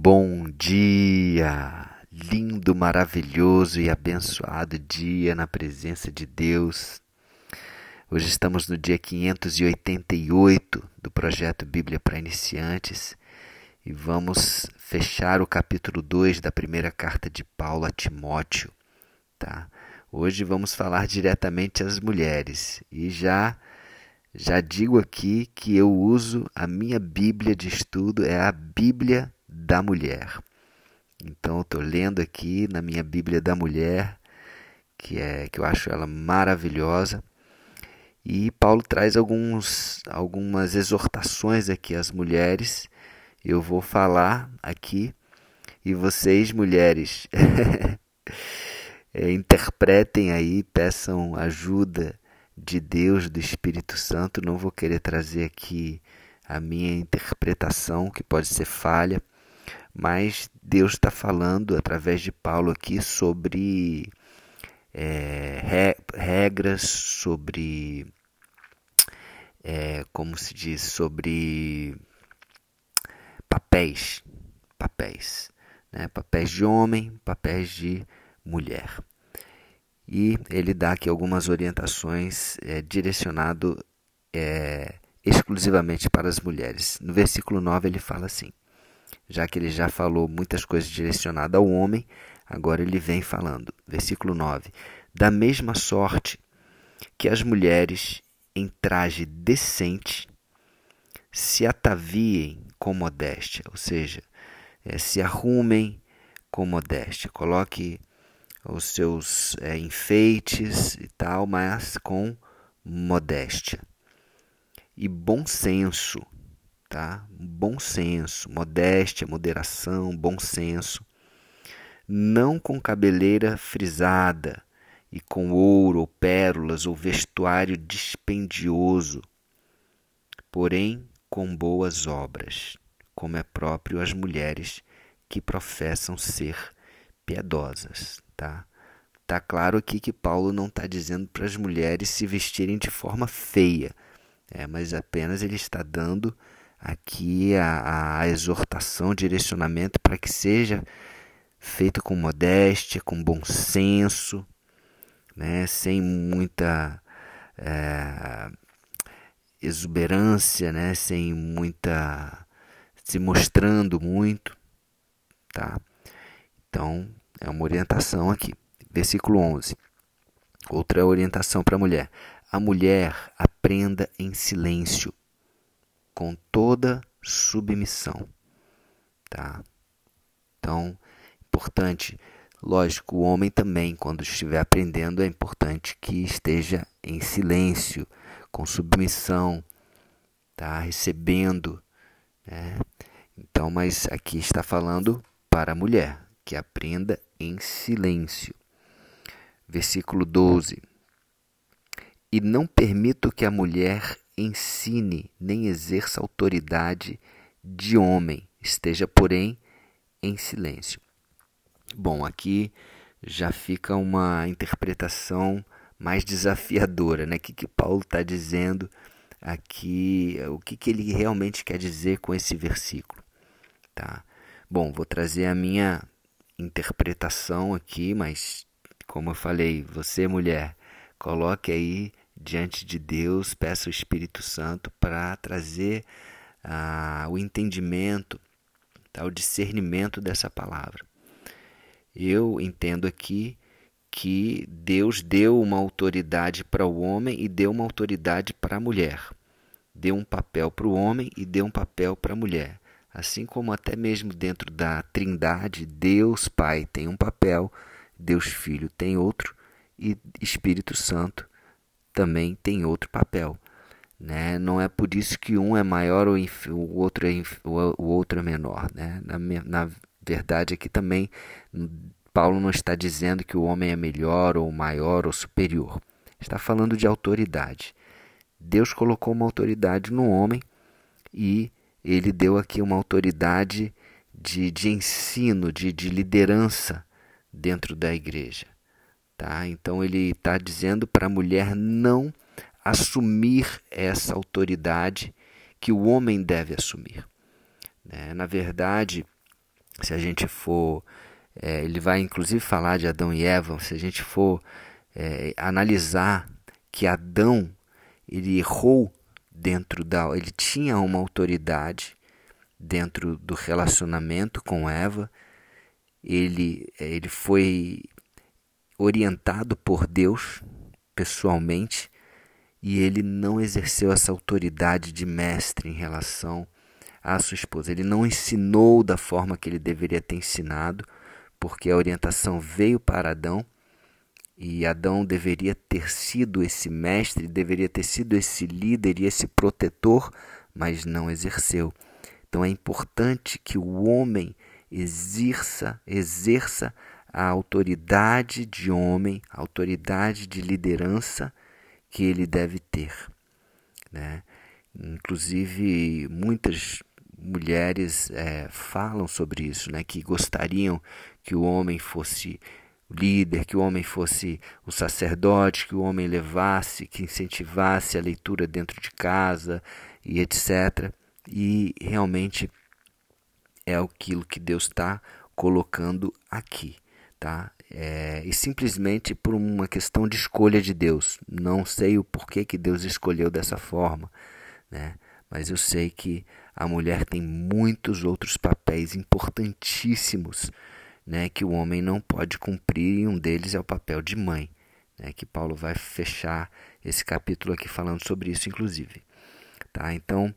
Bom dia! Lindo, maravilhoso e abençoado dia na presença de Deus. Hoje estamos no dia 588 do projeto Bíblia para Iniciantes e vamos fechar o capítulo 2 da primeira carta de Paulo a Timóteo, tá? Hoje vamos falar diretamente às mulheres e já já digo aqui que eu uso a minha Bíblia de estudo é a Bíblia da mulher. Então estou lendo aqui na minha Bíblia da mulher, que é que eu acho ela maravilhosa. E Paulo traz alguns, algumas exortações aqui às mulheres. Eu vou falar aqui e vocês, mulheres, é, interpretem aí, peçam ajuda de Deus, do Espírito Santo. Não vou querer trazer aqui a minha interpretação, que pode ser falha, mas Deus está falando através de Paulo aqui sobre é, regras, sobre é, como se diz, sobre papéis, papéis, né? papéis de homem, papéis de mulher. E ele dá aqui algumas orientações é, direcionado é, exclusivamente para as mulheres. No versículo 9 ele fala assim: já que ele já falou muitas coisas direcionadas ao homem, agora ele vem falando. Versículo 9: Da mesma sorte que as mulheres em traje decente se ataviem com modéstia, ou seja, é, se arrumem com modéstia, coloque os seus é, enfeites e tal, mas com modéstia. E bom senso, tá? Bom senso, modéstia, moderação, bom senso. Não com cabeleira frisada e com ouro ou pérolas ou vestuário dispendioso, porém com boas obras, como é próprio às mulheres que professam ser piedosas, tá? Tá claro aqui que Paulo não está dizendo para as mulheres se vestirem de forma feia, é, mas apenas ele está dando aqui a, a exortação, direcionamento para que seja feito com modéstia, com bom senso, né, sem muita é, exuberância, né, sem muita se mostrando muito, tá? Então é uma orientação aqui. Versículo 11. Outra orientação para a mulher. A mulher aprenda em silêncio com toda submissão, tá? Então, importante, lógico, o homem também, quando estiver aprendendo, é importante que esteja em silêncio, com submissão, tá? Recebendo, né? Então, mas aqui está falando para a mulher, que aprenda em silêncio. Versículo 12. E não permito que a mulher ensine nem exerça autoridade de homem, esteja, porém, em silêncio. Bom, aqui já fica uma interpretação mais desafiadora, né? O que, que Paulo está dizendo aqui, o que, que ele realmente quer dizer com esse versículo, tá? Bom, vou trazer a minha interpretação aqui, mas como eu falei, você mulher, coloque aí diante de Deus, peça o Espírito Santo para trazer ah, o entendimento, tá, o discernimento dessa palavra. Eu entendo aqui que Deus deu uma autoridade para o homem e deu uma autoridade para a mulher. Deu um papel para o homem e deu um papel para a mulher. Assim como até mesmo dentro da Trindade, Deus Pai tem um papel, Deus Filho tem outro e Espírito Santo também tem outro papel. Né? Não é por isso que um é maior ou o outro é, o outro é menor. Né? Na, na verdade, aqui também Paulo não está dizendo que o homem é melhor ou maior ou superior. Está falando de autoridade. Deus colocou uma autoridade no homem e ele deu aqui uma autoridade de, de ensino, de, de liderança dentro da igreja. Tá? Então ele está dizendo para a mulher não assumir essa autoridade que o homem deve assumir. Né? Na verdade, se a gente for, é, ele vai inclusive falar de Adão e Eva, se a gente for é, analisar que Adão ele errou dentro da, ele tinha uma autoridade dentro do relacionamento com Eva, ele ele foi orientado por Deus pessoalmente e ele não exerceu essa autoridade de mestre em relação à sua esposa. Ele não ensinou da forma que ele deveria ter ensinado, porque a orientação veio para Adão e Adão deveria ter sido esse mestre, deveria ter sido esse líder e esse protetor, mas não exerceu. Então é importante que o homem exerça, exerça a autoridade de homem, a autoridade de liderança que ele deve ter. Né? Inclusive, muitas mulheres é, falam sobre isso, né? que gostariam que o homem fosse líder, que o homem fosse o sacerdote, que o homem levasse, que incentivasse a leitura dentro de casa e etc. E realmente é aquilo que Deus está colocando aqui, tá? É, e simplesmente por uma questão de escolha de Deus. Não sei o porquê que Deus escolheu dessa forma, né? Mas eu sei que a mulher tem muitos outros papéis importantíssimos, né? Que o homem não pode cumprir e um deles é o papel de mãe, né? Que Paulo vai fechar esse capítulo aqui falando sobre isso, inclusive, tá? Então,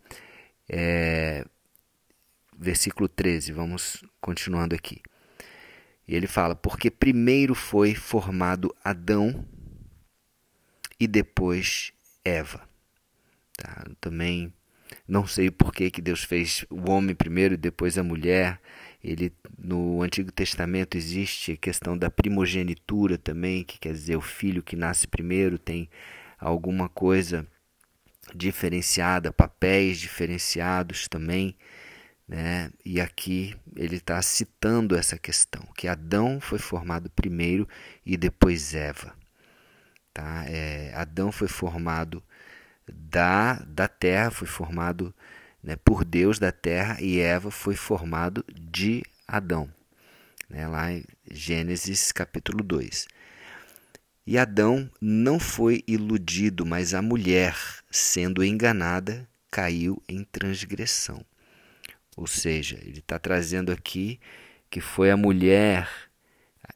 é, versículo 13, vamos continuando aqui. E ele fala: Porque primeiro foi formado Adão e depois Eva. Tá? Também não sei por que, que Deus fez o homem primeiro e depois a mulher. Ele no Antigo Testamento existe a questão da primogenitura também, que quer dizer o filho que nasce primeiro tem alguma coisa diferenciada, papéis diferenciados também. Né? E aqui ele está citando essa questão, que Adão foi formado primeiro e depois Eva. Tá? É, Adão foi formado da, da terra, foi formado né, por Deus da terra, e Eva foi formado de Adão. Né, lá em Gênesis capítulo 2. E Adão não foi iludido, mas a mulher, sendo enganada, caiu em transgressão. Ou seja, ele está trazendo aqui que foi a mulher,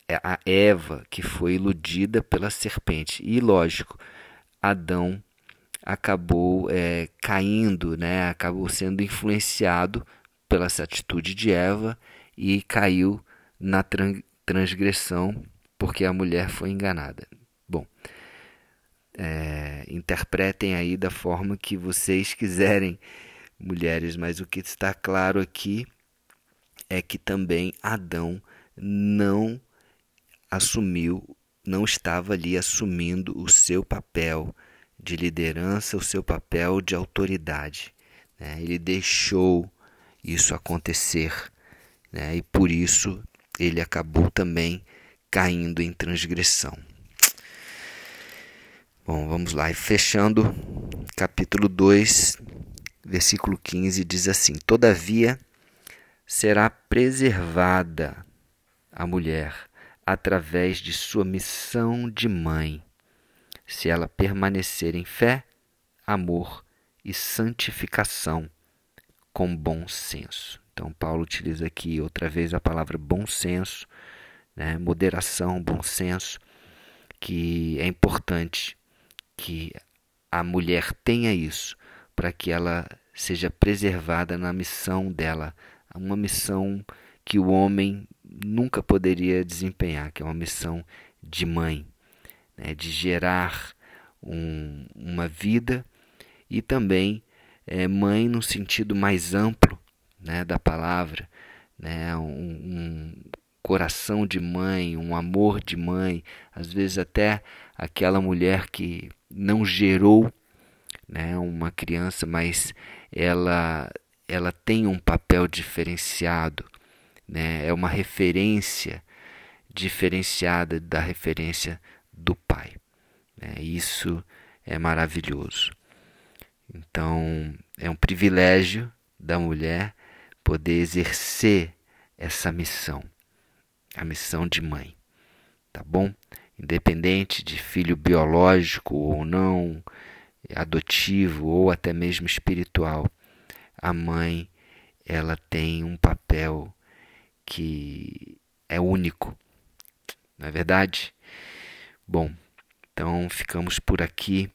a Eva, que foi iludida pela serpente. E lógico, Adão acabou é, caindo, né? acabou sendo influenciado pela essa atitude de Eva e caiu na transgressão porque a mulher foi enganada. Bom, é, interpretem aí da forma que vocês quiserem mulheres, mas o que está claro aqui é que também Adão não assumiu, não estava ali assumindo o seu papel de liderança, o seu papel de autoridade. Né? Ele deixou isso acontecer né? e por isso ele acabou também caindo em transgressão. Bom, vamos lá. E fechando capítulo 2, versículo 15 diz assim: Todavia será preservada a mulher através de sua missão de mãe, se ela permanecer em fé, amor e santificação com bom senso. Então, Paulo utiliza aqui outra vez a palavra bom senso, né? moderação, bom senso, que é importante que a mulher tenha isso para que ela seja preservada na missão dela, uma missão que o homem nunca poderia desempenhar, que é uma missão de mãe, né, de gerar um, uma vida e também é, mãe no sentido mais amplo né, da palavra, né, um, um coração de mãe, um amor de mãe, às vezes até aquela mulher que não gerou né, uma criança, mas ela, ela tem um papel diferenciado, né, é uma referência diferenciada da referência do pai. Né, isso é maravilhoso. Então, é um privilégio da mulher poder exercer essa missão, a missão de mãe, tá bom? Independente de filho biológico ou não, adotivo ou até mesmo espiritual, a mãe ela tem um papel que é único, não é verdade? Bom, então ficamos por aqui.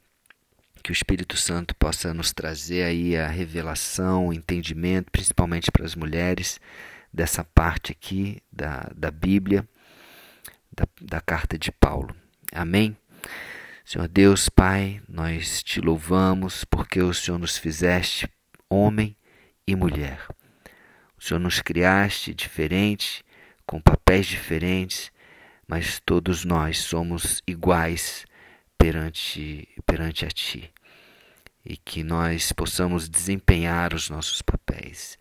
Que o Espírito Santo possa nos trazer aí a revelação, o entendimento, principalmente para as mulheres, dessa parte aqui da, da Bíblia, da, da carta de Paulo. Amém? Senhor Deus, Pai, nós te louvamos porque o Senhor nos fizeste homem e mulher. O Senhor nos criaste diferente, com papéis diferentes, mas todos nós somos iguais perante, perante a Ti. E que nós possamos desempenhar os nossos papéis.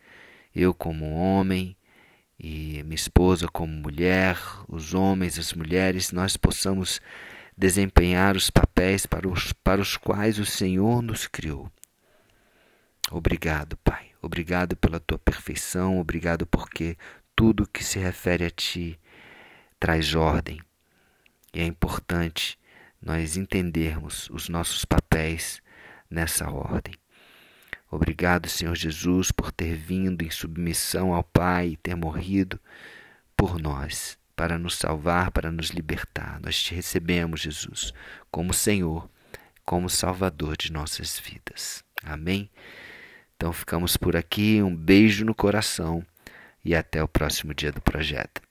Eu, como homem, e minha esposa, como mulher, os homens, as mulheres, nós possamos desempenhar os papéis para os, para os quais o Senhor nos criou. Obrigado, Pai. Obrigado pela tua perfeição. Obrigado porque tudo que se refere a ti traz ordem. E é importante nós entendermos os nossos papéis nessa ordem. Obrigado, Senhor Jesus, por ter vindo em submissão ao Pai e ter morrido por nós, para nos salvar, para nos libertar. Nós te recebemos, Jesus, como Senhor, como Salvador de nossas vidas. Amém? Então ficamos por aqui. Um beijo no coração e até o próximo dia do projeto.